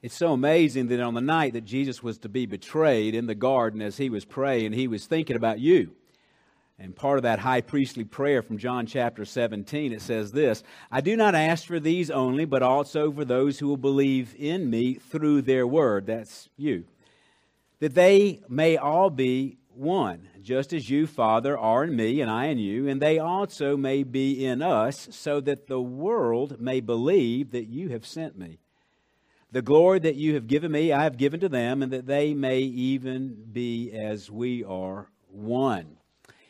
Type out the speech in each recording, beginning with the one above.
It's so amazing that on the night that Jesus was to be betrayed in the garden as he was praying, he was thinking about you. And part of that high priestly prayer from John chapter 17, it says this I do not ask for these only, but also for those who will believe in me through their word. That's you. That they may all be one, just as you, Father, are in me, and I in you, and they also may be in us, so that the world may believe that you have sent me. The glory that you have given me, I have given to them, and that they may even be as we are one.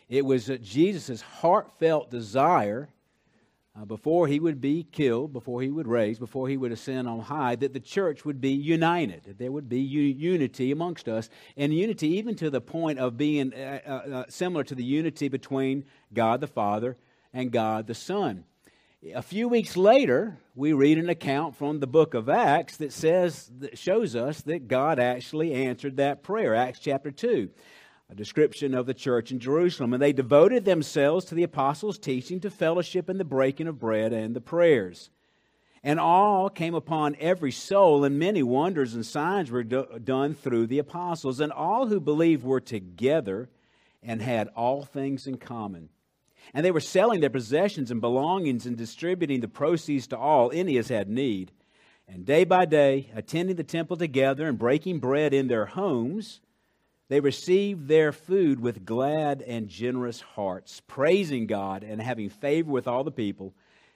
It was Jesus' heartfelt desire uh, before he would be killed, before he would raise, before he would ascend on high, that the church would be united, that there would be unity amongst us, and unity even to the point of being uh, uh, uh, similar to the unity between God the Father and God the Son. A few weeks later, we read an account from the book of Acts that says that shows us that God actually answered that prayer. Acts chapter 2 a description of the church in Jerusalem. And they devoted themselves to the apostles' teaching, to fellowship, and the breaking of bread and the prayers. And all came upon every soul, and many wonders and signs were do- done through the apostles. And all who believed were together and had all things in common. And they were selling their possessions and belongings and distributing the proceeds to all, any as had need. And day by day, attending the temple together and breaking bread in their homes, they received their food with glad and generous hearts, praising God and having favor with all the people.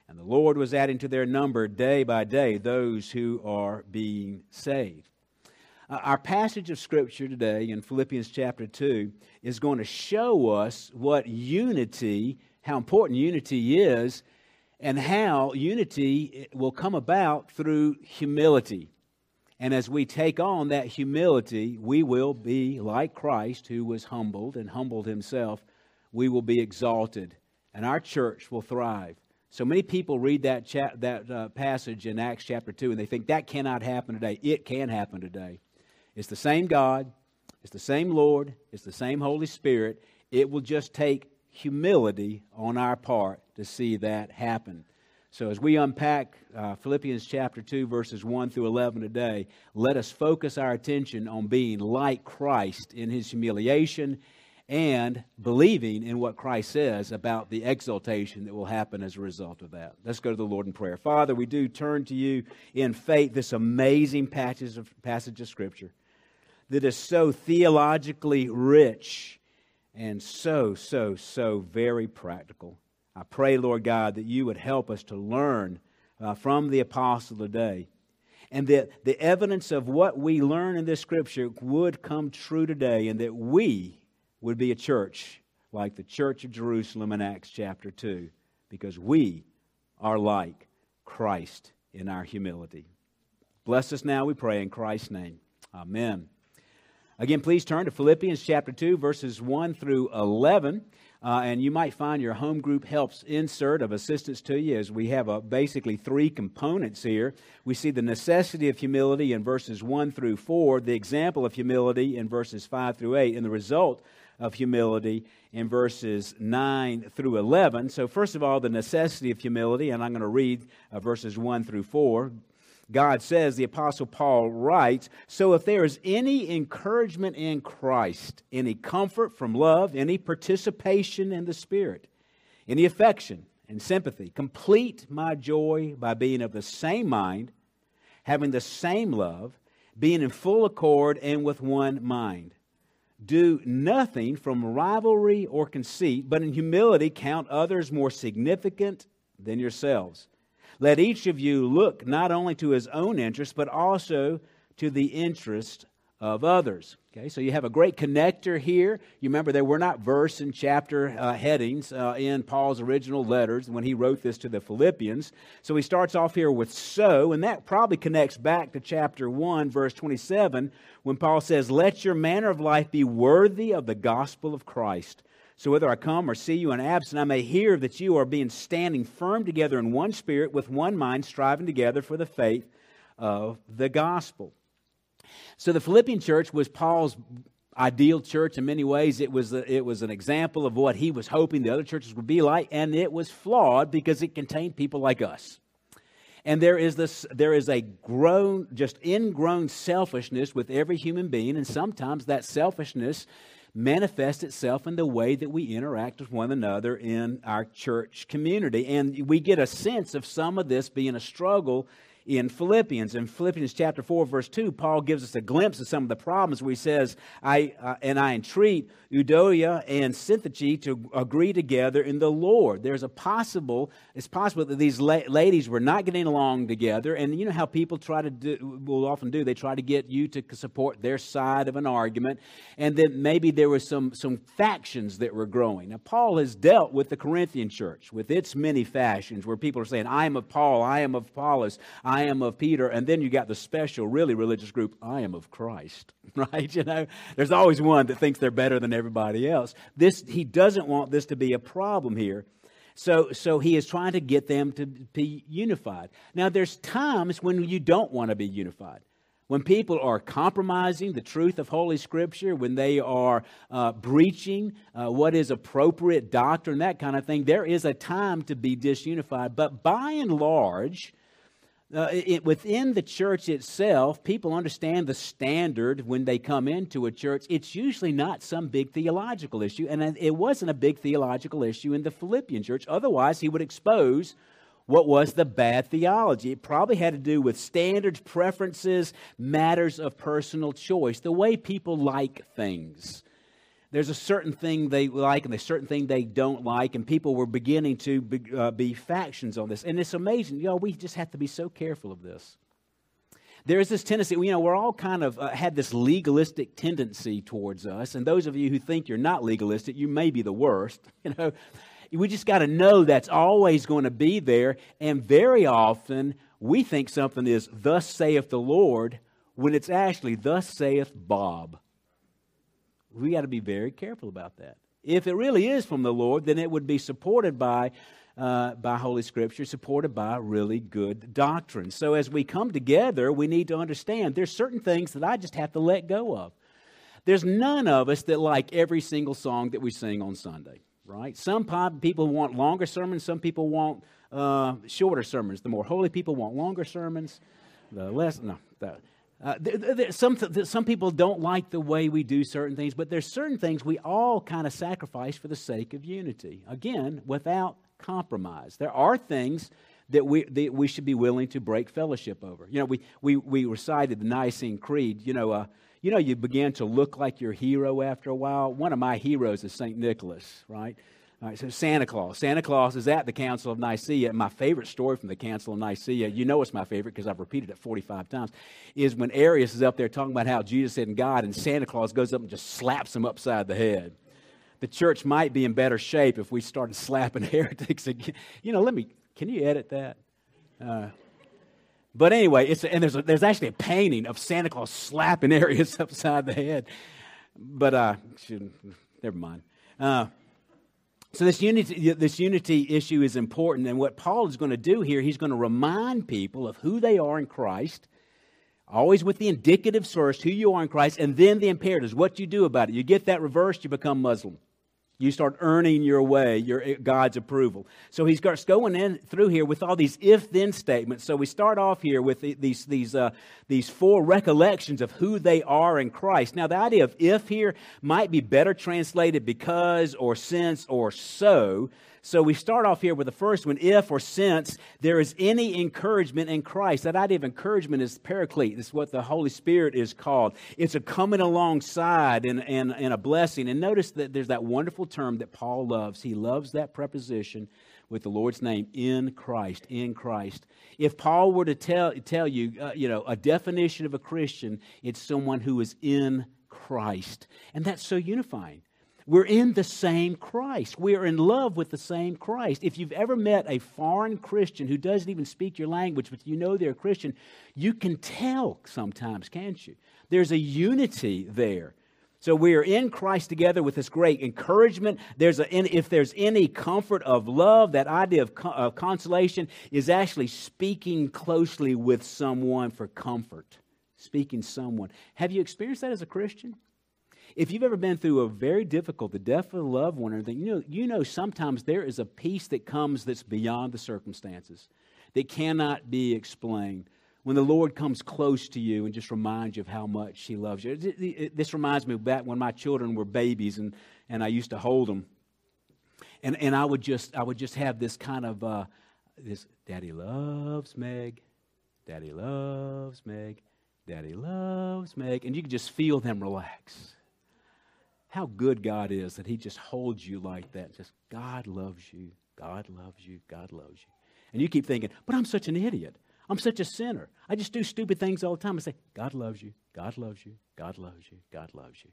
And the Lord was adding to their number day by day those who are being saved. Our passage of Scripture today in Philippians chapter 2 is going to show us what unity, how important unity is, and how unity will come about through humility. And as we take on that humility, we will be like Christ, who was humbled and humbled himself. We will be exalted, and our church will thrive. So many people read that, cha- that uh, passage in Acts chapter 2 and they think that cannot happen today. It can happen today. It's the same God, it's the same Lord, it's the same Holy Spirit. It will just take humility on our part to see that happen. So, as we unpack uh, Philippians chapter 2, verses 1 through 11 today, let us focus our attention on being like Christ in his humiliation and believing in what Christ says about the exaltation that will happen as a result of that. Let's go to the Lord in prayer. Father, we do turn to you in faith, this amazing passage of, passage of Scripture that is so theologically rich and so, so, so very practical. I pray, Lord God, that you would help us to learn uh, from the apostle today. And that the evidence of what we learn in this scripture would come true today, and that we would be a church like the church of Jerusalem in Acts chapter 2, because we are like Christ in our humility. Bless us now, we pray, in Christ's name. Amen. Again, please turn to Philippians chapter 2, verses 1 through 11. Uh, and you might find your home group helps insert of assistance to you as we have a, basically three components here. We see the necessity of humility in verses 1 through 4, the example of humility in verses 5 through 8, and the result of humility in verses 9 through 11. So, first of all, the necessity of humility, and I'm going to read uh, verses 1 through 4. God says, the Apostle Paul writes, So if there is any encouragement in Christ, any comfort from love, any participation in the Spirit, any affection and sympathy, complete my joy by being of the same mind, having the same love, being in full accord and with one mind. Do nothing from rivalry or conceit, but in humility count others more significant than yourselves. Let each of you look not only to his own interest, but also to the interest of others. Okay, so you have a great connector here. You remember there were not verse and chapter uh, headings uh, in Paul's original letters when he wrote this to the Philippians. So he starts off here with so, and that probably connects back to chapter 1, verse 27, when Paul says, Let your manner of life be worthy of the gospel of Christ so whether I come or see you in absence, I may hear that you are being standing firm together in one spirit, with one mind, striving together for the faith of the gospel. So the Philippian church was Paul's ideal church in many ways. It was, a, it was an example of what he was hoping the other churches would be like, and it was flawed because it contained people like us. And there is this there is a grown just ingrown selfishness with every human being and sometimes that selfishness manifests itself in the way that we interact with one another in our church community. And we get a sense of some of this being a struggle in Philippians. In Philippians chapter 4, verse 2, Paul gives us a glimpse of some of the problems where he says, I, uh, and I entreat Euodia and Syntyche to agree together in the Lord. There's a possible, it's possible that these la- ladies were not getting along together. And you know how people try to do, will often do, they try to get you to support their side of an argument. And then maybe there were some, some factions that were growing. Now, Paul has dealt with the Corinthian church, with its many factions, where people are saying, I am of Paul, I am of Apollos, I am of Peter. And then you got the special, really religious group, I am of Christ, right? You know, there's always one that thinks they're better than everybody else. This, he doesn't want this to be a problem here. So, so he is trying to get them to be unified. Now, there's times when you don't want to be unified. When people are compromising the truth of Holy Scripture, when they are uh, breaching uh, what is appropriate doctrine, that kind of thing, there is a time to be disunified. But by and large, uh, it, within the church itself, people understand the standard when they come into a church. It's usually not some big theological issue, and it wasn't a big theological issue in the Philippian church. Otherwise, he would expose what was the bad theology. It probably had to do with standards, preferences, matters of personal choice, the way people like things there's a certain thing they like and a certain thing they don't like, and people were beginning to be, uh, be factions on this. And it's amazing. You know, we just have to be so careful of this. There's this tendency, you know, we're all kind of uh, had this legalistic tendency towards us. And those of you who think you're not legalistic, you may be the worst. You know, we just got to know that's always going to be there. And very often we think something is, Thus saith the Lord, when it's actually, Thus saith Bob. We got to be very careful about that. If it really is from the Lord, then it would be supported by, uh, by Holy Scripture, supported by really good doctrine. So as we come together, we need to understand there's certain things that I just have to let go of. There's none of us that like every single song that we sing on Sunday, right? Some people want longer sermons, some people want uh, shorter sermons. The more holy people want longer sermons, the less, no, the, uh, there, there, some, some people don't like the way we do certain things, but there's certain things we all kind of sacrifice for the sake of unity. Again, without compromise. There are things that we, that we should be willing to break fellowship over. You know, we, we, we recited the Nicene Creed. You know, uh, you know, you begin to look like your hero after a while. One of my heroes is St. Nicholas, right? All right, so Santa Claus. Santa Claus is at the Council of Nicaea. My favorite story from the Council of Nicaea, you know it's my favorite because I've repeated it 45 times, is when Arius is up there talking about how Jesus and God, and Santa Claus goes up and just slaps him upside the head. The church might be in better shape if we started slapping heretics again. You know, let me, can you edit that? Uh, but anyway, it's and there's a, there's actually a painting of Santa Claus slapping Arius upside the head. But I uh, never mind. Uh, so this unity, this unity issue is important, and what Paul is going to do here, he's going to remind people of who they are in Christ, always with the indicative source, who you are in Christ, and then the imperatives, what you do about it. You get that reversed, you become Muslim. You start earning your way, your eh, God's approval. So he's going in through here with all these if-then statements. So we start off here with these these uh, these four recollections of who they are in Christ. Now the idea of if here might be better translated because or since or so. So we start off here with the first one if or since there is any encouragement in Christ. That idea of encouragement is paraclete. It's what the Holy Spirit is called. It's a coming alongside and, and, and a blessing. And notice that there's that wonderful term that Paul loves. He loves that preposition with the Lord's name in Christ, in Christ. If Paul were to tell, tell you, uh, you know, a definition of a Christian, it's someone who is in Christ. And that's so unifying. We're in the same Christ. We are in love with the same Christ. If you've ever met a foreign Christian who doesn't even speak your language, but you know they're a Christian, you can tell sometimes, can't you? There's a unity there. So we are in Christ together with this great encouragement. There's a, if there's any comfort of love, that idea of, of consolation is actually speaking closely with someone for comfort. Speaking someone. Have you experienced that as a Christian? If you've ever been through a very difficult, the death of a loved one or anything, you know, you know sometimes there is a peace that comes that's beyond the circumstances. that cannot be explained. When the Lord comes close to you and just reminds you of how much He loves you. This reminds me back when my children were babies and, and I used to hold them. And, and I, would just, I would just have this kind of uh, this Daddy loves Meg, Daddy loves Meg, Daddy loves Meg. And you can just feel them relax how good God is that He just holds you like that. Just, God loves you. God loves you. God loves you. And you keep thinking, but I'm such an idiot. I'm such a sinner. I just do stupid things all the time. I say, God loves you. God loves you. God loves you. God loves you.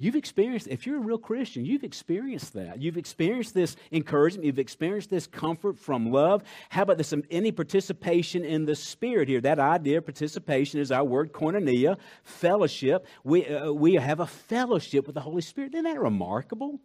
You've experienced, if you're a real Christian, you've experienced that. You've experienced this encouragement. You've experienced this comfort from love. How about this? Any participation in the Spirit here? That idea of participation is our word koinonia, fellowship. We, uh, we have a fellowship with the Holy Spirit. Isn't that remarkable?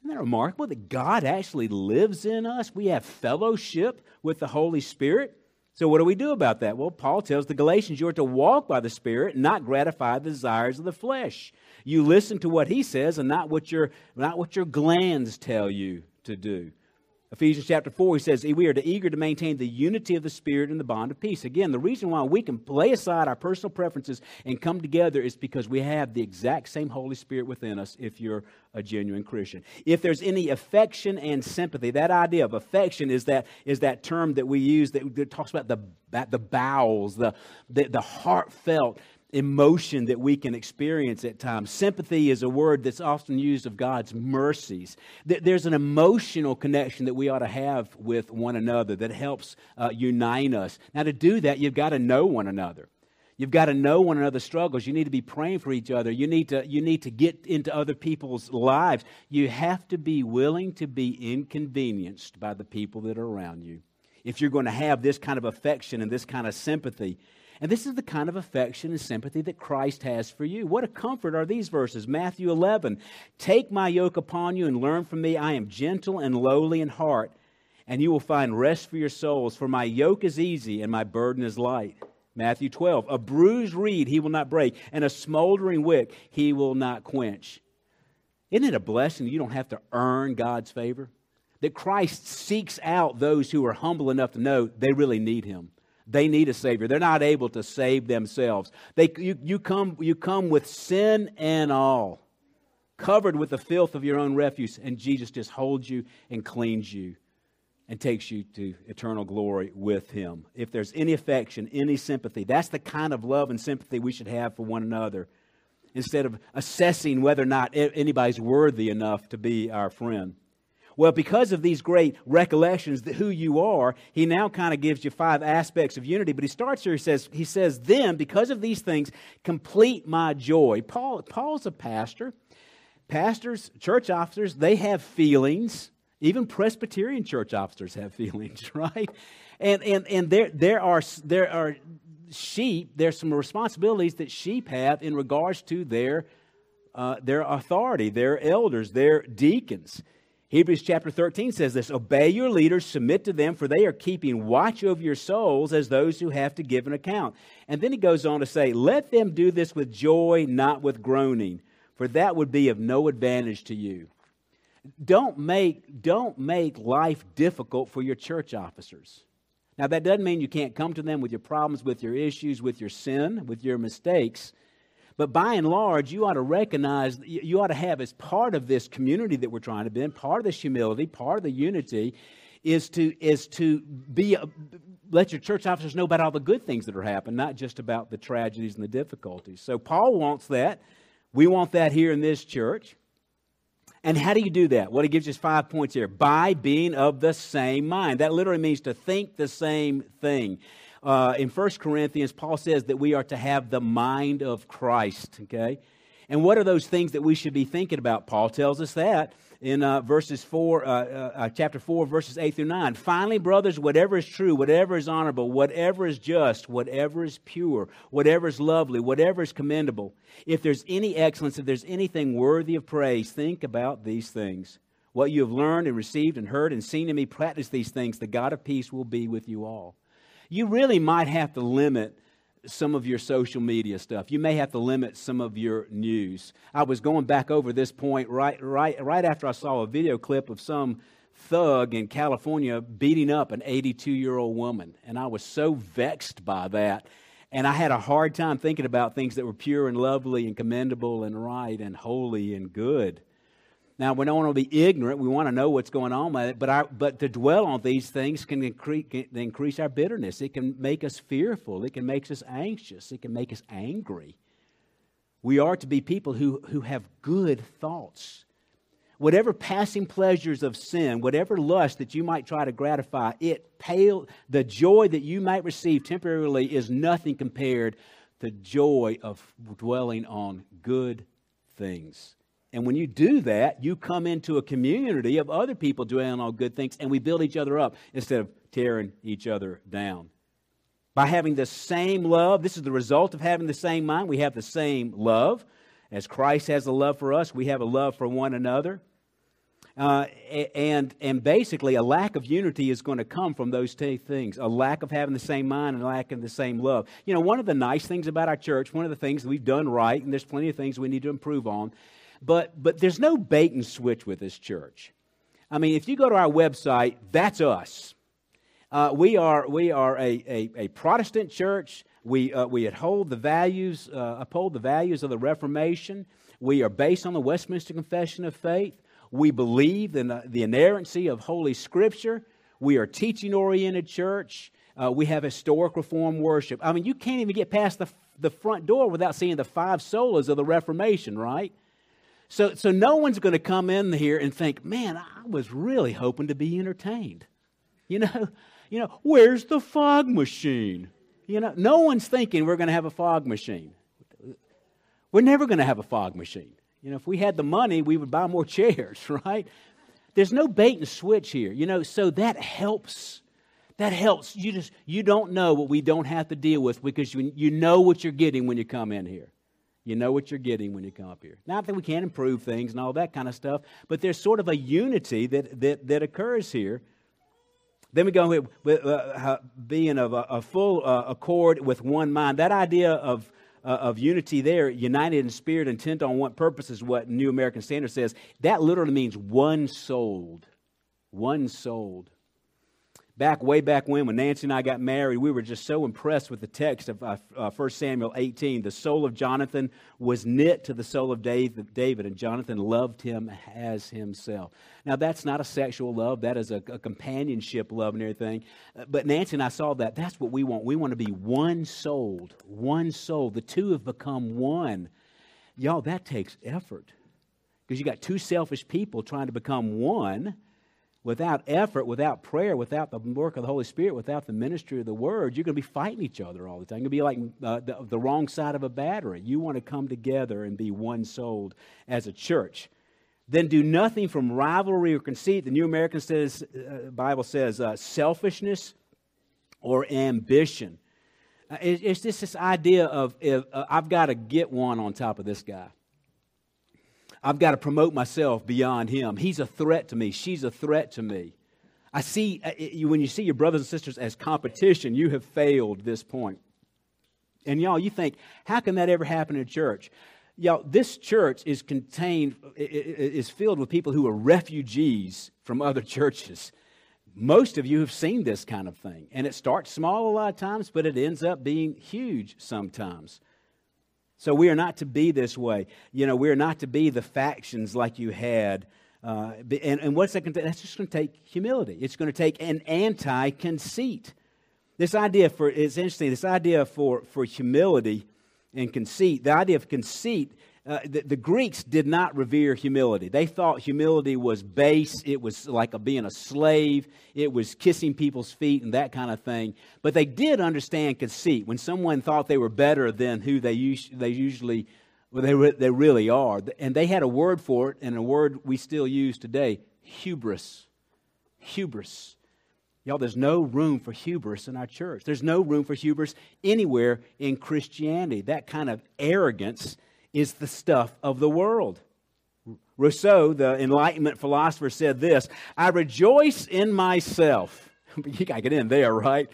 Isn't that remarkable that God actually lives in us? We have fellowship with the Holy Spirit. So, what do we do about that? Well, Paul tells the Galatians you are to walk by the Spirit, not gratify the desires of the flesh. You listen to what he says and not what your, not what your glands tell you to do. Ephesians chapter 4, he says, We are eager to maintain the unity of the Spirit and the bond of peace. Again, the reason why we can lay aside our personal preferences and come together is because we have the exact same Holy Spirit within us if you're a genuine Christian. If there's any affection and sympathy, that idea of affection is that, is that term that we use that, that talks about the, the bowels, the, the, the heartfelt emotion that we can experience at times. Sympathy is a word that's often used of God's mercies. There's an emotional connection that we ought to have with one another that helps uh, unite us. Now, to do that, you've got to know one another. You've got to know one another's struggles. You need to be praying for each other. You need to, you need to get into other people's lives. You have to be willing to be inconvenienced by the people that are around you. If you're going to have this kind of affection and this kind of sympathy, and this is the kind of affection and sympathy that Christ has for you. What a comfort are these verses. Matthew 11 Take my yoke upon you and learn from me. I am gentle and lowly in heart, and you will find rest for your souls. For my yoke is easy and my burden is light. Matthew 12 A bruised reed he will not break, and a smoldering wick he will not quench. Isn't it a blessing you don't have to earn God's favor? That Christ seeks out those who are humble enough to know they really need him. They need a Savior. They're not able to save themselves. They, you, you, come, you come with sin and all, covered with the filth of your own refuse, and Jesus just holds you and cleans you and takes you to eternal glory with Him. If there's any affection, any sympathy, that's the kind of love and sympathy we should have for one another instead of assessing whether or not anybody's worthy enough to be our friend. Well, because of these great recollections that who you are, he now kind of gives you five aspects of unity. But he starts here, he says, he says, then, because of these things, complete my joy. Paul, Paul's a pastor. Pastors, church officers, they have feelings. Even Presbyterian church officers have feelings, right? And and and there there are there are sheep, there's some responsibilities that sheep have in regards to their uh, their authority, their elders, their deacons. Hebrews chapter 13 says this Obey your leaders, submit to them, for they are keeping watch over your souls as those who have to give an account. And then he goes on to say, Let them do this with joy, not with groaning, for that would be of no advantage to you. Don't make, don't make life difficult for your church officers. Now, that doesn't mean you can't come to them with your problems, with your issues, with your sin, with your mistakes. But by and large, you ought to recognize, you ought to have as part of this community that we're trying to build, part of this humility, part of the unity, is to, is to be, let your church officers know about all the good things that are happening, not just about the tragedies and the difficulties. So Paul wants that. We want that here in this church. And how do you do that? Well, he gives us five points here. By being of the same mind. That literally means to think the same thing uh, in 1 Corinthians, Paul says that we are to have the mind of Christ, okay? And what are those things that we should be thinking about? Paul tells us that in uh, verses 4, uh, uh, uh, chapter 4, verses 8 through 9. Finally, brothers, whatever is true, whatever is honorable, whatever is just, whatever is pure, whatever is lovely, whatever is commendable, if there's any excellence, if there's anything worthy of praise, think about these things. What you have learned and received and heard and seen in me, practice these things. The God of peace will be with you all you really might have to limit some of your social media stuff. You may have to limit some of your news. I was going back over this point right, right, right after I saw a video clip of some thug in California beating up an 82 year old woman. And I was so vexed by that. And I had a hard time thinking about things that were pure and lovely and commendable and right and holy and good. Now, we don't want to be ignorant. We want to know what's going on with it. But, our, but to dwell on these things can increase, can increase our bitterness. It can make us fearful. It can make us anxious. It can make us angry. We are to be people who, who have good thoughts. Whatever passing pleasures of sin, whatever lust that you might try to gratify, it pale, the joy that you might receive temporarily is nothing compared to the joy of dwelling on good things. And when you do that, you come into a community of other people doing all good things, and we build each other up instead of tearing each other down. By having the same love, this is the result of having the same mind. We have the same love. As Christ has a love for us, we have a love for one another. Uh, and, and basically, a lack of unity is going to come from those two things a lack of having the same mind and a lack of the same love. You know, one of the nice things about our church, one of the things we've done right, and there's plenty of things we need to improve on, but, but there's no bait and switch with this church. I mean, if you go to our website, that's us. Uh, we are, we are a, a, a Protestant church. We, uh, we uphold the values, uh, uphold the values of the Reformation. We are based on the Westminster Confession of Faith. We believe in the, the inerrancy of Holy Scripture. We are teaching oriented church. Uh, we have historic reform worship. I mean, you can't even get past the, the front door without seeing the five solas of the Reformation, right? So, so no one's going to come in here and think, man, I was really hoping to be entertained. You know, you know, where's the fog machine? You know, no one's thinking we're going to have a fog machine. We're never going to have a fog machine. You know, if we had the money, we would buy more chairs, right? There's no bait and switch here. You know, so that helps. That helps. You just you don't know what we don't have to deal with because you, you know what you're getting when you come in here. You know what you're getting when you come up here. Not that we can't improve things and all that kind of stuff, but there's sort of a unity that, that, that occurs here. Then we go with, with uh, being of a, a full uh, accord with one mind. That idea of, uh, of unity there, united in spirit, intent on one purpose, is what New American Standard says. That literally means one souled. One souled back way back when, when Nancy and I got married, we were just so impressed with the text of uh, uh, 1 Samuel 18. The soul of Jonathan was knit to the soul of David, and Jonathan loved him as himself. Now, that's not a sexual love, that is a, a companionship love and everything. Uh, but Nancy and I saw that. That's what we want. We want to be one souled, one soul. The two have become one. Y'all, that takes effort. Because you got two selfish people trying to become one without effort, without prayer, without the work of the Holy Spirit, without the ministry of the Word, you're going to be fighting each other all the time. You're going to be like uh, the, the, wrong side of a battery. You want to come together and be one souled as a church. Then do nothing from rivalry or conceit. The New American says, uh, Bible says, uh, selfishness or ambition. Uh, it, it's just this idea of if, uh, I've got to get one on top of this guy. I've got to promote myself beyond him. He's a threat to me. She's a threat to me. I see, uh, when you see your brothers and sisters as competition, you have failed this point. And y'all, you think, how can that ever happen in church? Y'all, this church is contained, is filled with people who are refugees from other churches. Most of you have seen this kind of thing. And it starts small a lot of times, but it ends up being huge sometimes. So we are not to be this way. You know, we are not to be the factions like you had. Uh, and, and what's that going to take? That's just going to take humility. It's going to take an anti conceit. This idea for, it's interesting, this idea for, for humility and conceit, the idea of conceit uh, the, the, Greeks did not revere humility. They thought humility was base, it was like a, being a slave, it was kissing people's feet and that kind of thing. But they did understand conceit. When someone thought they were better than who they, us- they usually, well, they, re- they really are. And they had a word for it, and a word we still use today hubris. Hubris. Y'all, there's no room for hubris in our church. There's no room for hubris anywhere in Christianity. That kind of arrogance is the stuff of the world. Rousseau, the Enlightenment philosopher, said this I rejoice in myself. you got to get in there, right?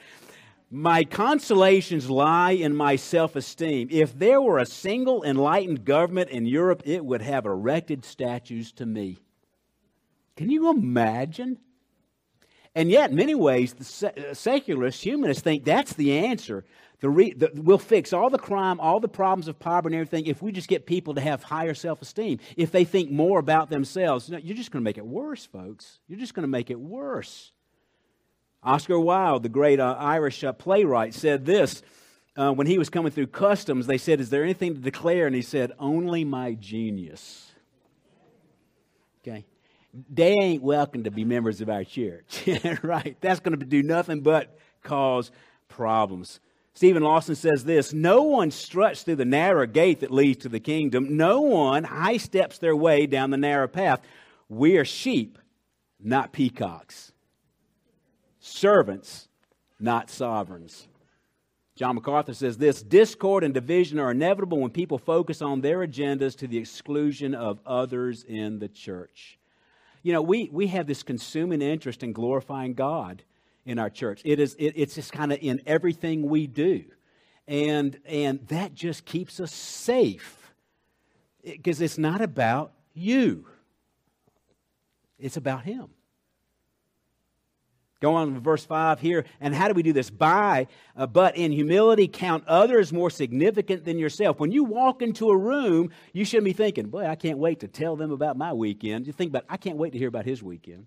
My consolations lie in my self esteem. If there were a single enlightened government in Europe, it would have erected statues to me. Can you imagine? And yet, in many ways, the uh, secularists, humanists think that's the answer. The re, the, we'll fix all the crime, all the problems of poverty and everything if we just get people to have higher self esteem. If they think more about themselves, no, you're just going to make it worse, folks. You're just going to make it worse. Oscar Wilde, the great uh, Irish uh, playwright, said this uh, when he was coming through customs. They said, Is there anything to declare? And he said, Only my genius. Okay. They ain't welcome to be members of our church. right. That's going to do nothing but cause problems. Steven Lawson says this No one struts through the narrow gate that leads to the kingdom. No one high steps their way down the narrow path. We are sheep, not peacocks. Servants, not sovereigns. John MacArthur says this discord and division are inevitable when people focus on their agendas to the exclusion of others in the church. You know, we, we have this consuming interest in glorifying God in our church. It is, it, it's just kind of in everything we do. And, and that just keeps us safe because it's not about you, it's about Him. Go on to verse 5 here. And how do we do this? By, uh, but in humility, count others more significant than yourself. When you walk into a room, you shouldn't be thinking, boy, I can't wait to tell them about my weekend. You think about, I can't wait to hear about his weekend.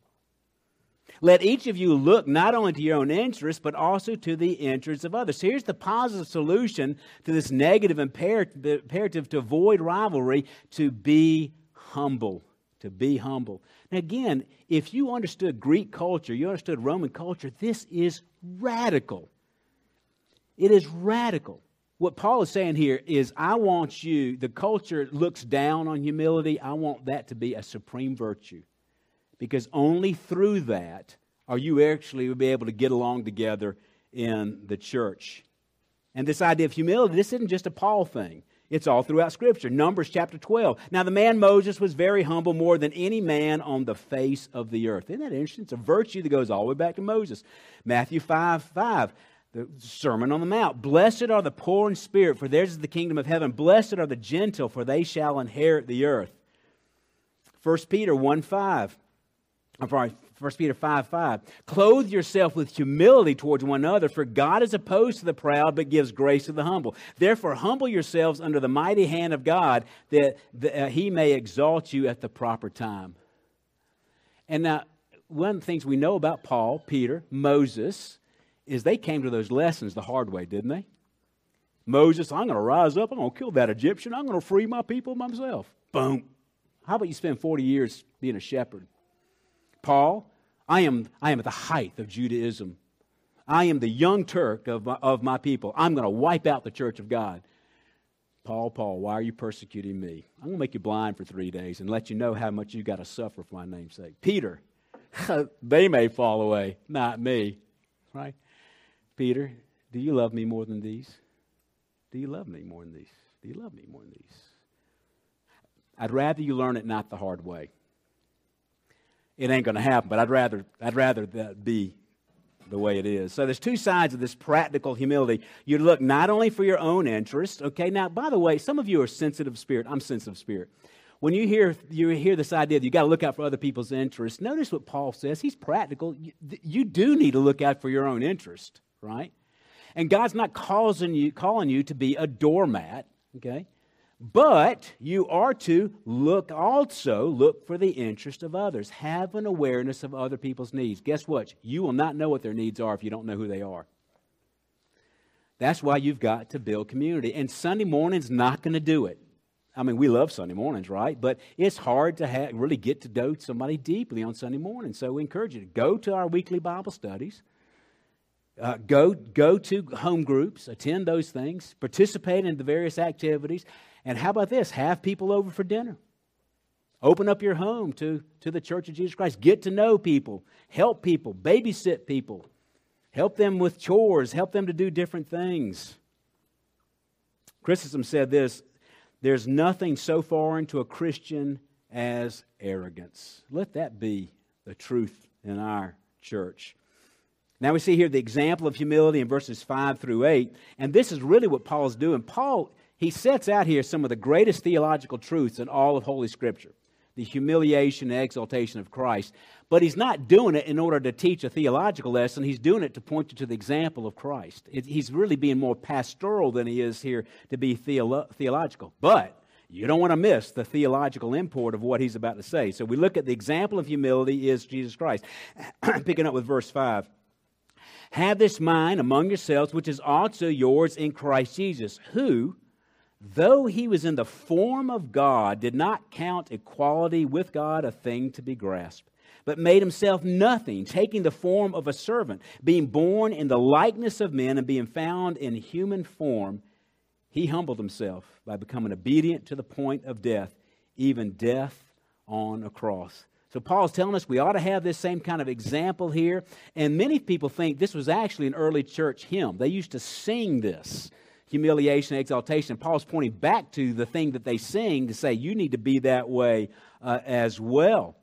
Let each of you look not only to your own interests, but also to the interests of others. Here's the positive solution to this negative imperative to avoid rivalry to be humble. To be humble. Now, again, if you understood Greek culture, you understood Roman culture, this is radical. It is radical. What Paul is saying here is, I want you, the culture looks down on humility. I want that to be a supreme virtue because only through that are you actually be able to get along together in the church. And this idea of humility, this isn't just a Paul thing. It's all throughout Scripture. Numbers chapter 12. Now, the man Moses was very humble, more than any man on the face of the earth. Isn't that interesting? It's a virtue that goes all the way back to Moses. Matthew 5 5, the Sermon on the Mount. Blessed are the poor in spirit, for theirs is the kingdom of heaven. Blessed are the gentle, for they shall inherit the earth. 1 Peter 1 5. I'm sorry, 1 Peter 5 5. Clothe yourself with humility towards one another, for God is opposed to the proud, but gives grace to the humble. Therefore, humble yourselves under the mighty hand of God, that, uh, he may exalt you at the proper time. And now, one of the things we know about Paul, Peter, Moses, is they came to those lessons the hard way, didn't they? Moses, I'm going to rise up, I'm going to kill that Egyptian, I'm going to free my people myself. Boom. How about you spend 40 years being a shepherd? Paul, I am, I am at the height of Judaism. I am the young Turk of my, of my people. I'm going to wipe out the church of God. Paul, Paul, why are you persecuting me? I'm going to make you blind for three days and let you know how much you've got to suffer for my name's sake. Peter, they may fall away, not me. Right? Peter, do you love me more than these? Do you love me more than these? Do you love me more than these? I'd rather you learn it not the hard way it ain't going to happen. But I'd rather, I'd rather that be the way it is. So there's two sides of this practical humility. You look not only for your own interest, okay? Now, by the way, some of you are sensitive spirit. I'm sensitive spirit. When you hear, you hear this idea that you got to look out for other people's interests, notice what Paul says. He's practical. You, you do need to look out for your own interest, right? And God's not causing you, calling you to be a doormat, okay? But you are to look also, look for the interest of others. Have an awareness of other people's needs. Guess what? You will not know what their needs are if you don't know who they are. That's why you've got to build community. And Sunday morning's not going to do it. I mean, we love Sunday mornings, right? But it's hard to have, really get to know somebody deeply on Sunday morning. So we encourage you to go to our weekly Bible studies. Uh, go, go to home groups, attend those things, participate in the various activities, and how about this? Have people over for dinner. Open up your home to, to the Church of Jesus Christ. Get to know people, help people, babysit people, help them with chores, help them to do different things. Chrysostom said this there's nothing so foreign to a Christian as arrogance. Let that be the truth in our church. Now we see here the example of humility in verses 5 through 8, and this is really what Paul is doing. Paul he sets out here some of the greatest theological truths in all of Holy Scripture. the humiliation and exaltation of Christ. But he's not doing it in order to teach a theological lesson. He's doing it to point you to the example of Christ. It, he's really being more pastoral than he is here to be theolo- theological. But you don't want to miss the theological import of what he's about to say. So we look at the example of humility is Jesus Christ. Picking up with verse 5. Have this mind among yourselves, which is also yours in Christ Jesus, who, though he was in the form of God, did not count equality with God a thing to be grasped, but made himself nothing, taking the form of a servant, being born in the likeness of men, and being found in human form he humbled himself by becoming obedient to the point of death, even death on a cross. So Paul's telling us we ought to have this same kind of example here. And many people think this was actually an early church hymn. They used to sing this humiliation, exaltation. Paul's pointing back to the thing that they sing to say you need to be that way uh, as well.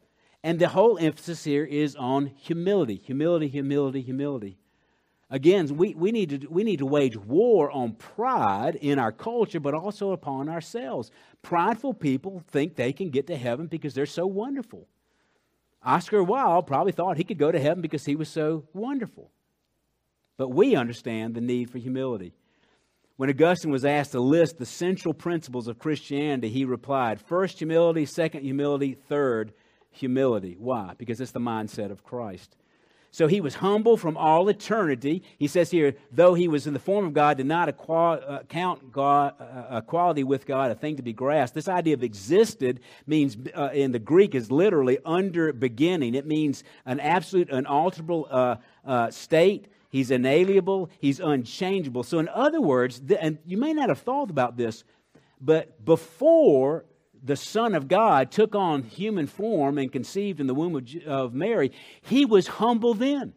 And the whole emphasis here is on humility, humility, humility, humility. Again, we, we, need to, we need to wage war on pride in our culture, but also upon ourselves. Prideful people think they can get to heaven because they're so wonderful. Oscar Wilde probably thought he could go to heaven because he was so wonderful. But we understand the need for humility. When Augustine was asked to list the central principles of Christianity, he replied first, humility, second, humility, third, humility. Why? Because it's the mindset of Christ. So he was humble from all eternity. He says here, though he was in the form of God, did not acqu- uh, God, uh, equality with God a thing to be grasped. This idea of existed means, uh, in the Greek, is literally under beginning. It means an absolute, unalterable uh, uh, state. He's inalienable. He's unchangeable. So, in other words, th- and you may not have thought about this, but before the Son of God took on human form and conceived in the womb of, of Mary, he was humble then.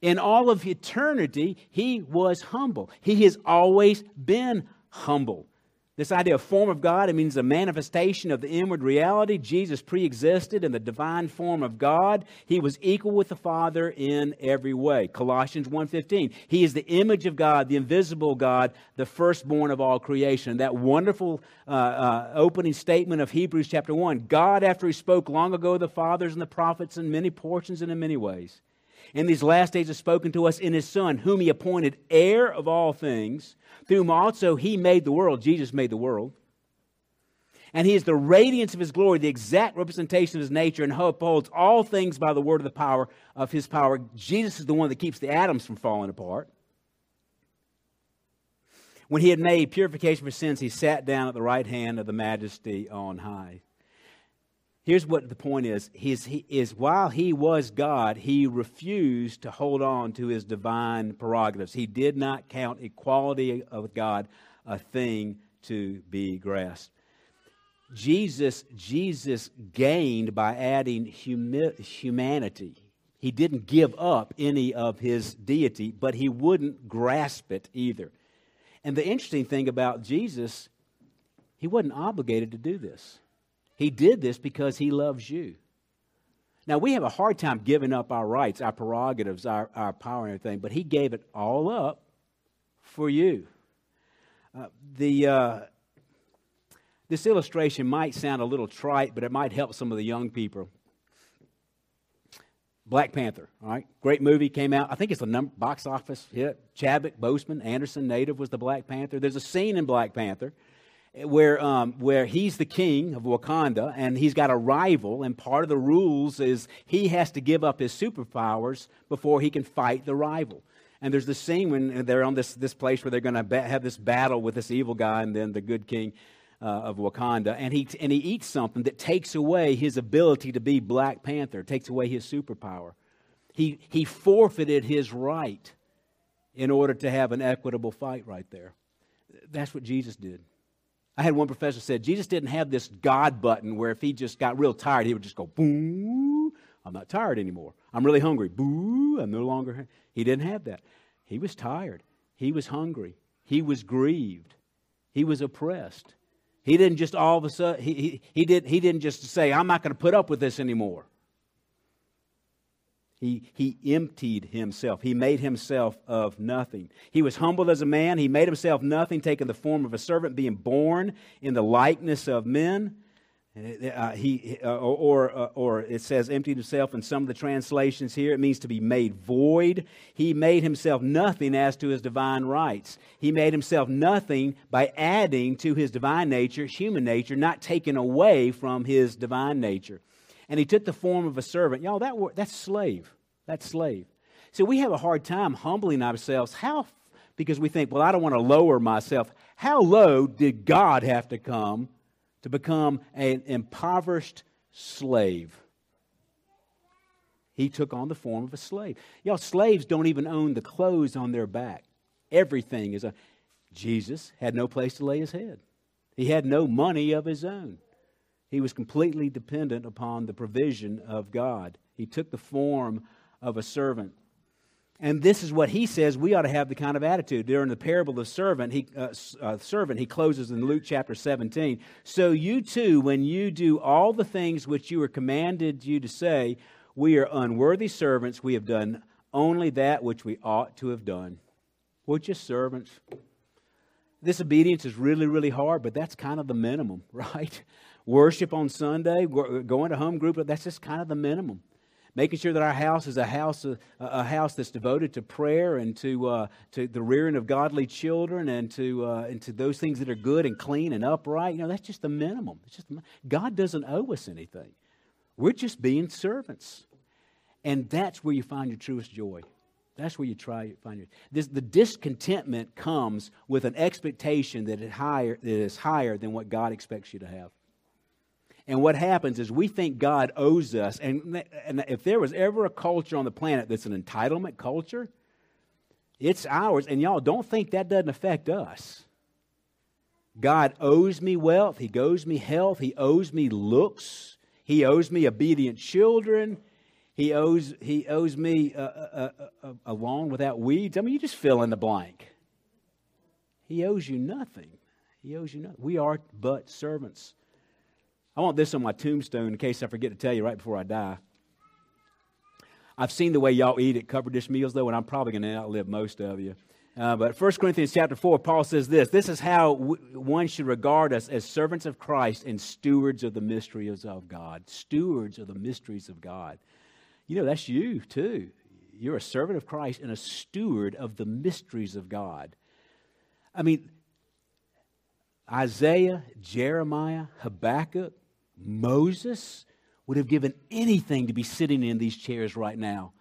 In all of eternity, he was humble. He has always been humble. This idea of form of God, it means a manifestation of the inward reality. Jesus pre-existed in the divine form of God. He was equal with the Father in every way. Colossians 1.15. He is the image of God, the invisible God, the firstborn of all creation. That wonderful uh, uh, opening statement of Hebrews chapter 1. God, after he spoke long ago the fathers and the prophets in many portions and in many ways, in these last days has spoken to us in his Son, whom he appointed heir of all things through whom also he made the world. Jesus made the world. And he is the radiance of his glory, the exact representation of his nature, and upholds all things by the word of the power of his power. Jesus is the one that keeps the atoms from falling apart. When he had made purification for sins, he sat down at the right hand of the majesty on high. Here's what the point is. He's, he is while he was God, he refused to hold on to his divine prerogatives. He did not count equality of God a thing to be grasped. Jesus, Jesus gained by adding humi- humanity. He didn't give up any of his deity, but he wouldn't grasp it either. And the interesting thing about Jesus, he wasn't obligated to do this. He did this because he loves you. Now, we have a hard time giving up our rights, our prerogatives, our, our power, and everything, but he gave it all up for you. Uh, the, uh, this illustration might sound a little trite, but it might help some of the young people. Black Panther, all right, great movie came out. I think it's a box office hit. Chadwick Boseman, Anderson Native was the Black Panther. There's a scene in Black Panther where, um, where he's the king of Wakanda and he's got a rival, and part of the rules is he has to give up his superpowers before he can fight the rival. And there's this scene when they're on this, this place where they're going to ba- have this battle with this evil guy and then the good king uh, of Wakanda. And he, and he eats something that takes away his ability to be Black Panther, takes away his superpower. He, he forfeited his right in order to have an equitable fight right there. That's what Jesus did. I had one professor said Jesus didn't have this God button where if he just got real tired, he would just go, boo, I'm not tired anymore. I'm really hungry. Boo, I'm no longer. He didn't have that. He was tired. He was hungry. He was grieved. He was oppressed. He didn't just all of a sudden, he, he, he, did, he didn't just say, I'm not going to put up with this anymore. He, he emptied himself. He made himself of nothing. He was humbled as a man. He made himself nothing, taking the form of a servant, being born in the likeness of men. Uh, he, uh, or, uh, or it says emptied himself in some of the translations here. It means to be made void. He made himself nothing as to his divine rights. He made himself nothing by adding to his divine nature, human nature, not taken away from his divine nature. And he took the form of a servant. Y'all, that, that's slave. That's slave. So we have a hard time humbling ourselves. How? Because we think, well, I don't want to lower myself. How low did God have to come to become an impoverished slave. He took on the form of a slave. Y'all, slaves don't even own the clothes on their back. Everything is a. Jesus had no place to lay his head. He had no money of his own. He was completely dependent upon the provision of God. He took the form of a servant. And this is what he says we ought to have the kind of attitude. During the parable of the servant, he, uh, uh, servant, he closes in Luke chapter 17. So you too, when you do all the things which you were commanded you to say, we are unworthy servants, we have done only that which we ought to have done. We're just servants. This obedience is really, really hard, but that's kind of the minimum, right? Worship on Sunday, going to home group, that's just kind of the minimum making sure that our house is a house, a, a house that's devoted to prayer and to, uh, to the rearing of godly children and to, uh, and to those things that are good and clean and upright. You know, that's just the minimum. It's just God doesn't owe us anything. We're just being servants. And that's where you find your truest joy. That's where you try find your this, the discontentment comes with an expectation that it higher that is higher than what God expects you to have. And what happens is we think God owes us. And, and if there was ever a culture on the planet that's an entitlement culture, it's ours. And y'all, don't think that doesn't affect us. God owes me wealth. He owes me health. He owes me looks. He owes me obedient children. He owes, he owes me a, a, a, a lawn without weeds. I mean, you just fill in the blank. He owes you nothing. He owes you nothing. We are but servants. I want this on my tombstone in case I forget to tell you right before I die. I've seen the way y'all eat at cover dish meals, though, and I'm probably going to outlive most of you. Uh, but 1 Corinthians chapter 4, Paul says this This is how w- one should regard us as servants of Christ and stewards of the mysteries of God. Stewards of the mysteries of God. You know, that's you, too. You're a servant of Christ and a steward of the mysteries of God. I mean, Isaiah, Jeremiah, Habakkuk, Moses would have given anything to be sitting in these chairs right now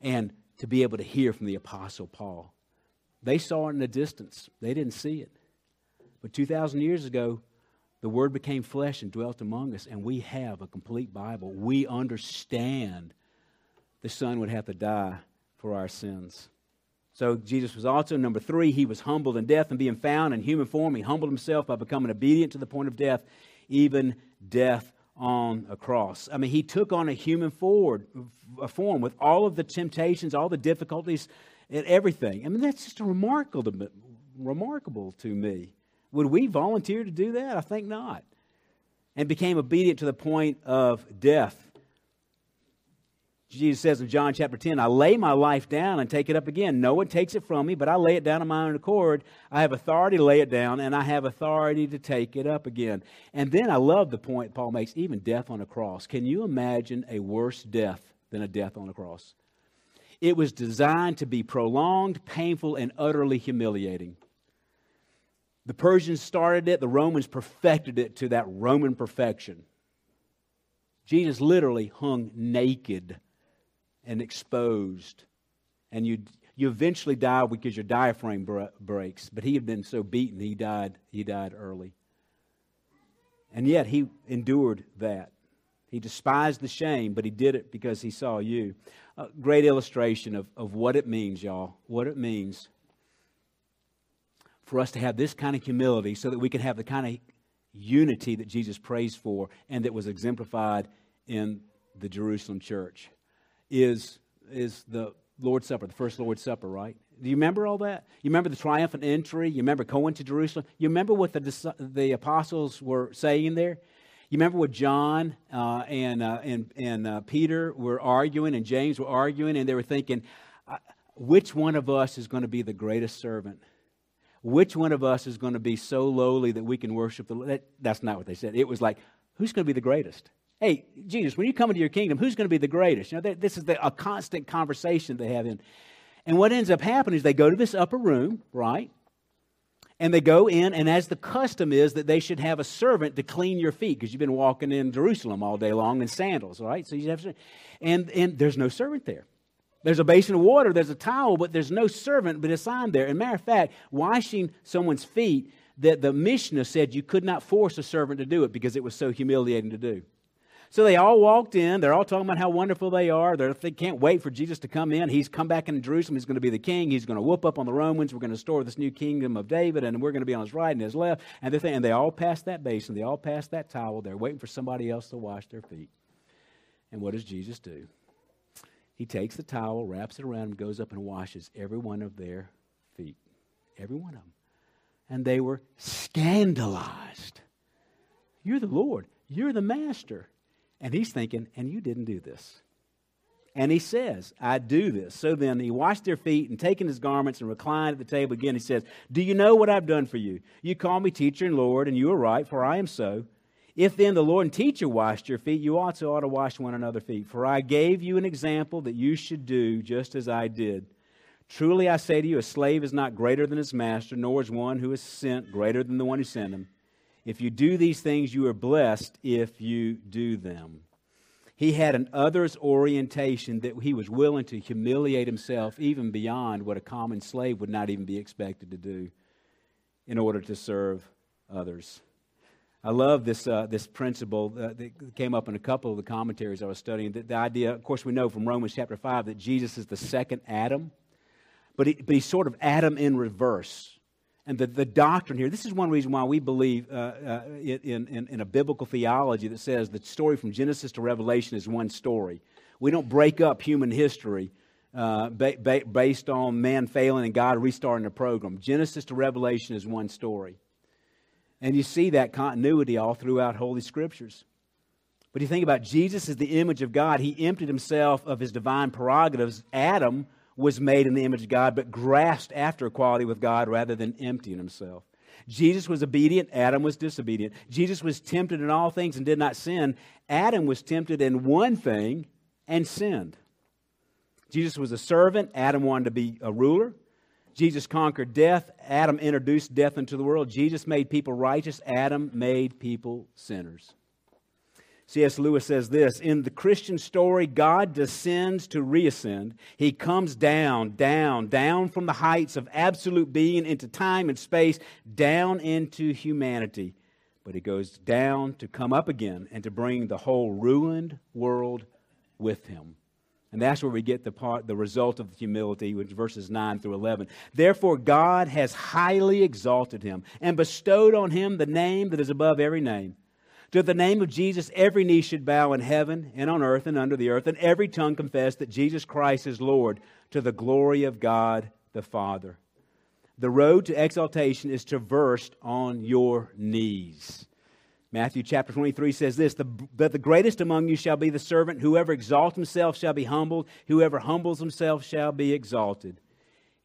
and to be able to hear from the Apostle Paul. They saw it in the distance, they didn't see it. But 2,000 years ago, the Word became flesh and dwelt among us, and we have a complete Bible. We understand the Son would have to die for our sins. So Jesus was also, number three, he was humbled in death and being found in human form. He humbled himself by becoming obedient to the point of death, even death on a cross. I mean, he took on a human forward, a form with all of the temptations, all the difficulties, and everything. I mean, that's just remarkable remarkable to me. Would we volunteer to do that? I think not. And became obedient to the point of death. Jesus says in John chapter 10, I lay my life down and take it up again. No one takes it from me, but I lay it down on my own accord. I have authority to lay it down, and I have authority to take it up again. And then I love the point Paul makes even death on a cross. Can you imagine a worse death than a death on a cross? It was designed to be prolonged, painful, and utterly humiliating. The Persians started it, the Romans perfected it to that Roman perfection. Jesus literally hung naked and exposed. And you, you eventually die because your diaphragm breaks. But he had been so beaten, he died, he died early. And yet he endured that. He despised the shame, but he did it because he saw you. A great illustration of, of what it means, y'all. What it means for us to have this kind of humility so that we can have the kind of unity that Jesus prays for and that was exemplified in the Jerusalem church is, is the Lord's Supper, the first Lord's Supper, right? Do you remember all that? You remember the triumphant entry? You remember going to Jerusalem? You remember what the, the apostles were saying there? You remember what John uh, and, uh, and, and uh, Peter were arguing and James were arguing, and they were thinking, which one of us is going to be the greatest servant? Which one of us is going to be so lowly that we can worship the Lord? That, that's not what they said. It was like, Who's going to be the greatest? Hey, Jesus, when you come into your kingdom, who's going to be the greatest? You know, this is the, a constant conversation they have in. And what ends up happening is they go to this upper room, right? And they go in, and as the custom is that they should have a servant to clean your feet because you've been walking in Jerusalem all day long in sandals, right? So you have, and and there's no servant there. There's a basin of water, there's a towel, but there's no servant but assigned there. And matter of fact, washing someone's feet, that the Mishnah said you could not force a servant to do it because it was so humiliating to do. So they all walked in. They're all talking about how wonderful they are. They're, they can't wait for Jesus to come in. He's come back into Jerusalem. He's going to be the king. He's going to whoop up on the Romans. We're going to restore this new kingdom of David, and we're going to be on his right and his left. And, they and they all passed that basin. They all passed that towel. They're waiting for somebody else to wash their feet. And what does Jesus do? He takes the towel, wraps it around him, goes up and washes every one of their feet. Every one of them. And they were scandalized. You're the Lord. You're the master. And he's thinking, and you didn't do this. And he says, I do this. So then he washed their feet and taken his garments and reclined at the table again. He says, Do you know what I've done for you? You call me teacher and Lord, and you are right, for I am so. If then the Lord and teacher washed your feet, you also ought to wash one another's feet. For I gave you an example that you should do just as I did. Truly I say to you, a slave is not greater than his master, nor is one who is sent greater than the one who sent him. If you do these things, you are blessed if you do them. He had an others orientation that he was willing to humiliate himself even beyond what a common slave would not even be expected to do in order to serve others. I love this, uh, this principle uh, that came up in a couple of the commentaries I was studying. The, the idea, of course, we know from Romans chapter 5 that Jesus is the second Adam, but, he, but he's sort of Adam in reverse and the, the doctrine here, this is one reason why we believe uh, uh, in, in, in a biblical theology that says the story from Genesis to Revelation is one story. We don't break up human history uh, ba- ba- based on man failing and God restarting the program. Genesis to Revelation is one story. And you see that continuity all throughout Holy Scriptures. But you think about Jesus as the image of God, he emptied himself of his divine prerogatives. Adam was made in the image of God, but grasped after equality with God rather than emptying himself. Jesus was obedient, Adam was disobedient. Jesus was tempted in all things and did not sin. Adam was tempted in one thing and sinned. Jesus was a servant, Adam wanted to be a ruler. Jesus conquered death, Adam introduced death into the world. Jesus made people righteous, Adam made people sinners. C.S. Lewis says this In the Christian story, God descends to reascend. He comes down, down, down from the heights of absolute being into time and space, down into humanity. But he goes down to come up again and to bring the whole ruined world with him. And that's where we get the part, the result of humility, which verses 9 through 11. Therefore, God has highly exalted him and bestowed on him the name that is above every name to the name of Jesus, every knee should bow in heaven and on earth and under the earth, and every tongue confess that Jesus Christ is Lord to the glory of God the Father. The road to exaltation is traversed on your knees. Matthew chapter 23 says this But the greatest among you shall be the servant. Whoever exalts himself shall be humbled. Whoever humbles himself shall be exalted.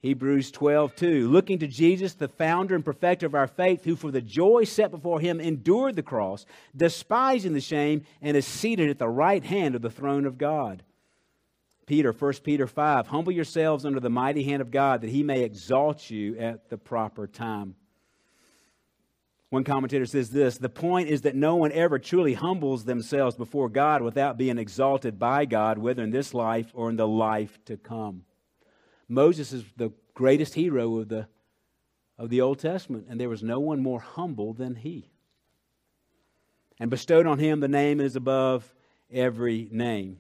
Hebrews 12, 2. Looking to Jesus, the founder and perfecter of our faith, who for the joy set before him endured the cross, despising the shame, and is seated at the right hand of the throne of God. Peter, 1 Peter 5. Humble yourselves under the mighty hand of God, that he may exalt you at the proper time. One commentator says this The point is that no one ever truly humbles themselves before God without being exalted by God, whether in this life or in the life to come. Moses is the greatest hero of the, of the Old Testament, and there was no one more humble than he. And bestowed on him the name is above every name.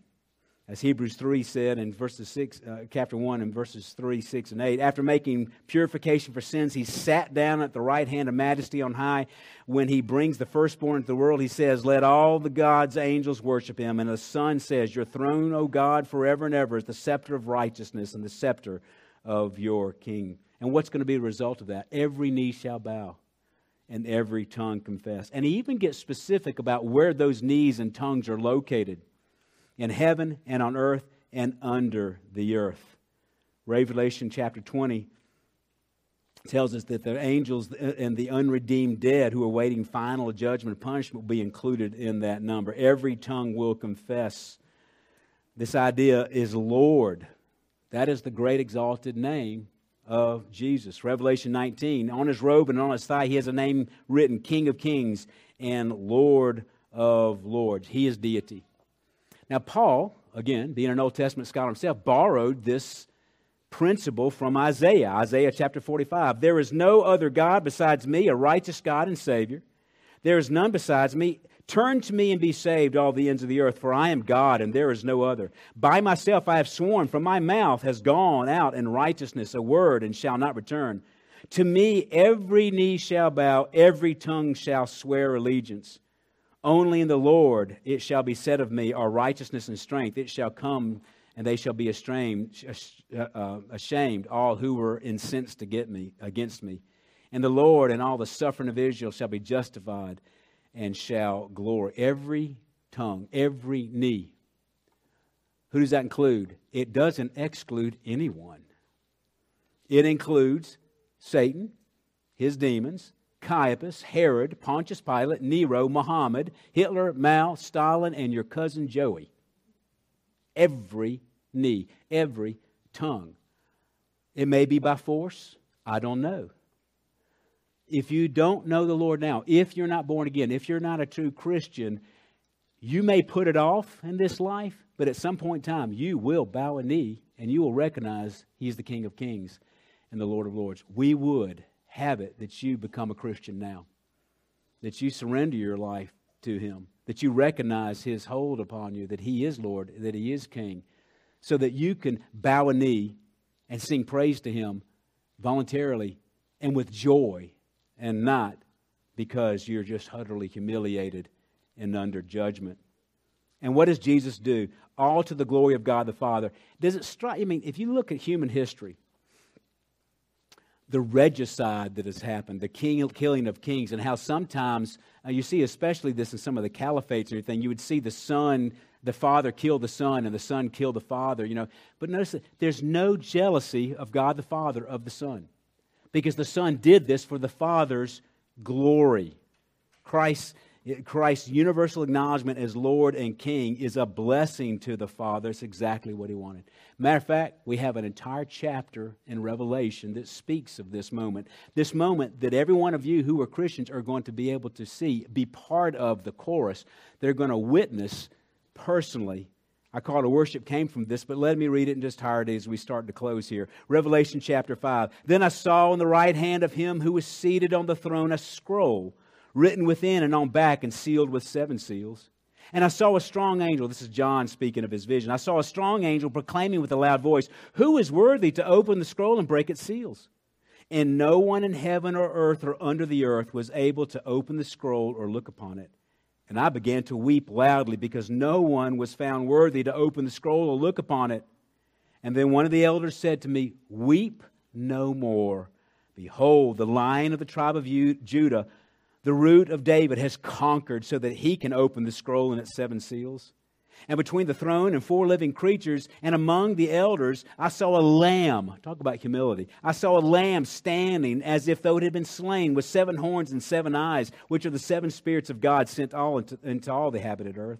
As Hebrews 3 said in verses 6, uh, chapter 1 and verses 3, 6, and 8, after making purification for sins, he sat down at the right hand of majesty on high. When he brings the firstborn into the world, he says, Let all the God's angels worship him. And the Son says, Your throne, O God, forever and ever, is the scepter of righteousness and the scepter of your king. And what's going to be the result of that? Every knee shall bow and every tongue confess. And he even gets specific about where those knees and tongues are located in heaven and on earth and under the earth. Revelation chapter 20 tells us that the angels and the unredeemed dead who are waiting final judgment and punishment will be included in that number. Every tongue will confess. This idea is Lord. That is the great exalted name of Jesus. Revelation 19, on his robe and on his thigh, he has a name written King of Kings and Lord of Lords. He is deity. Now, Paul, again, being an Old Testament scholar himself, borrowed this principle from Isaiah, Isaiah chapter 45. There is no other God besides me, a righteous God and Savior. There is none besides me. Turn to me and be saved, all the ends of the earth, for I am God and there is no other. By myself I have sworn, from my mouth has gone out in righteousness a word and shall not return. To me every knee shall bow, every tongue shall swear allegiance. Only in the Lord it shall be said of me, are righteousness and strength. It shall come and they shall be ashamed, uh, uh, ashamed all who were incensed to get me, against me. And the Lord and all the suffering of Israel shall be justified and shall glory. Every tongue, every knee. Who does that include? It doesn't exclude anyone. It includes Satan, his demons, Caiaphas, Herod, Pontius Pilate, Nero, Muhammad, Hitler, Mao, Stalin, and your cousin Joey every knee, every tongue. It may be by force. I don't know. If you don't know the Lord now, if you're not born again, if you're not a true Christian, you may put it off in this life, but at some point in time, you will bow a knee and you will recognize He's the King of Kings and the Lord of Lords. We would have it that you become a Christian now, that you surrender your life to Him that you recognize his hold upon you, that he is Lord, that he is King, so that you can bow a knee and sing praise to him voluntarily and with joy and not because you're just utterly humiliated and under judgment. And what does Jesus do? All to the glory of God the Father. Does it strike? I mean, if you look at human history, the regicide that has happened, the king, killing of kings, and how sometimes uh, you see, especially this in some of the caliphates and everything, you would see the son, the father kill the son, and the son kill the father, you know. But notice that there's no jealousy of God the Father of the Son, because the Son did this for the Father's glory. Christ Christ's universal acknowledgement as Lord and King is a blessing to the Father. It's exactly what he wanted. Matter of fact, we have an entire chapter in Revelation that speaks of this moment. This moment that every one of you who are Christians are going to be able to see, be part of the chorus. They're going to witness personally. I call a worship came from this, but let me read it in just entirety as we start to close here. Revelation chapter 5. Then I saw on the right hand of him who was seated on the throne a scroll written within and on back and sealed with seven seals. And I saw a strong angel, this is John speaking of his vision. I saw a strong angel proclaiming with a loud voice, Who is worthy to open the scroll and break its seals? And no one in heaven or earth or under the earth was able to open the scroll or look upon it. And I began to weep loudly because no one was found worthy to open the scroll or look upon it. And then one of the elders said to me, Weep no more. Behold, the lion of the tribe of Judah the root of David has conquered so that he can open the scroll and its seven seals. And between the throne and four living creatures and among the elders, I saw a lamb. Talk about humility. I saw a lamb standing as if though it had been slain with seven horns and seven eyes, which are the seven spirits of God sent all into, into all the habited earth.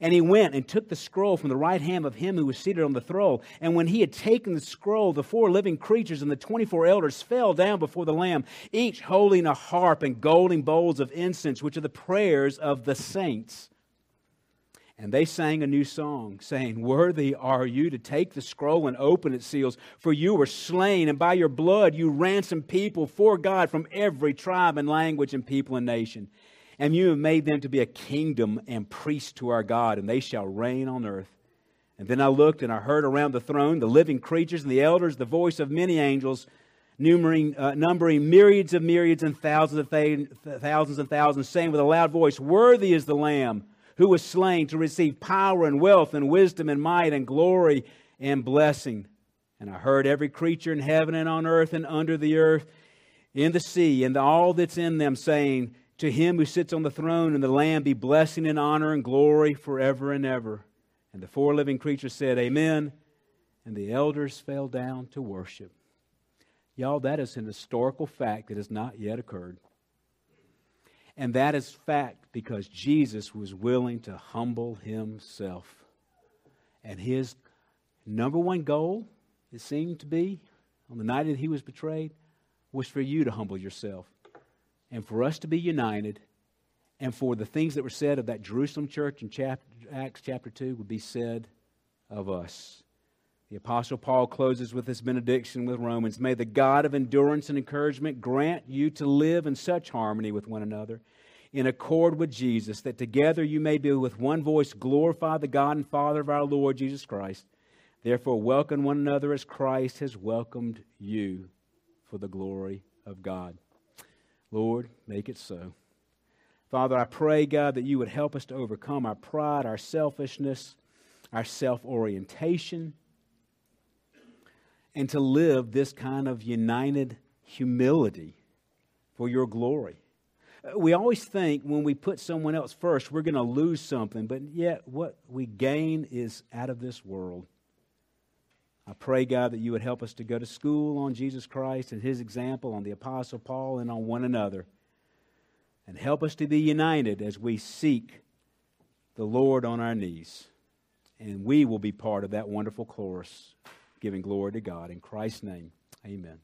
And he went and took the scroll from the right hand of him who was seated on the throne. And when he had taken the scroll, the four living creatures and the 24 elders fell down before the Lamb, each holding a harp and golden bowls of incense, which are the prayers of the saints. And they sang a new song, saying, Worthy are you to take the scroll and open its seals, for you were slain, and by your blood you ransomed people for God from every tribe and language and people and nation and you have made them to be a kingdom and priests to our God, and they shall reign on earth. And then I looked and I heard around the throne the living creatures and the elders, the voice of many angels, numbering, uh, numbering myriads of myriads and thousands of th- thousands and thousands, saying with a loud voice, Worthy is the Lamb who was slain to receive power and wealth and wisdom and might and glory and blessing. And I heard every creature in heaven and on earth and under the earth, in the sea, and all that's in them, saying, to him who sits on the throne and the Lamb be blessing and honor and glory forever and ever. And the four living creatures said, Amen. And the elders fell down to worship. Y'all, that is an historical fact that has not yet occurred. And that is fact because Jesus was willing to humble himself. And his number one goal, it seemed to be, on the night that he was betrayed, was for you to humble yourself and for us to be united and for the things that were said of that Jerusalem church in chapter, Acts chapter 2 would be said of us. The Apostle Paul closes with this benediction with Romans May the God of endurance and encouragement grant you to live in such harmony with one another, in accord with Jesus, that together you may be with one voice glorify the God and Father of our Lord Jesus Christ. Therefore, welcome one another as Christ has welcomed you for the glory of God. Lord, make it so. Father, I pray, God, that you would help us to overcome our pride, our selfishness, our self orientation and to live this kind of united humility for your glory. We always think when we put someone else first, we're going to lose something, but yet what we gain is out of this world. I pray, God, that you would help us to go to school on Jesus Christ and his example, on the Apostle Paul, and on one another. And help us to be united as we seek the Lord on our knees. And we will be part of that wonderful chorus giving glory to God. In Christ's name, amen.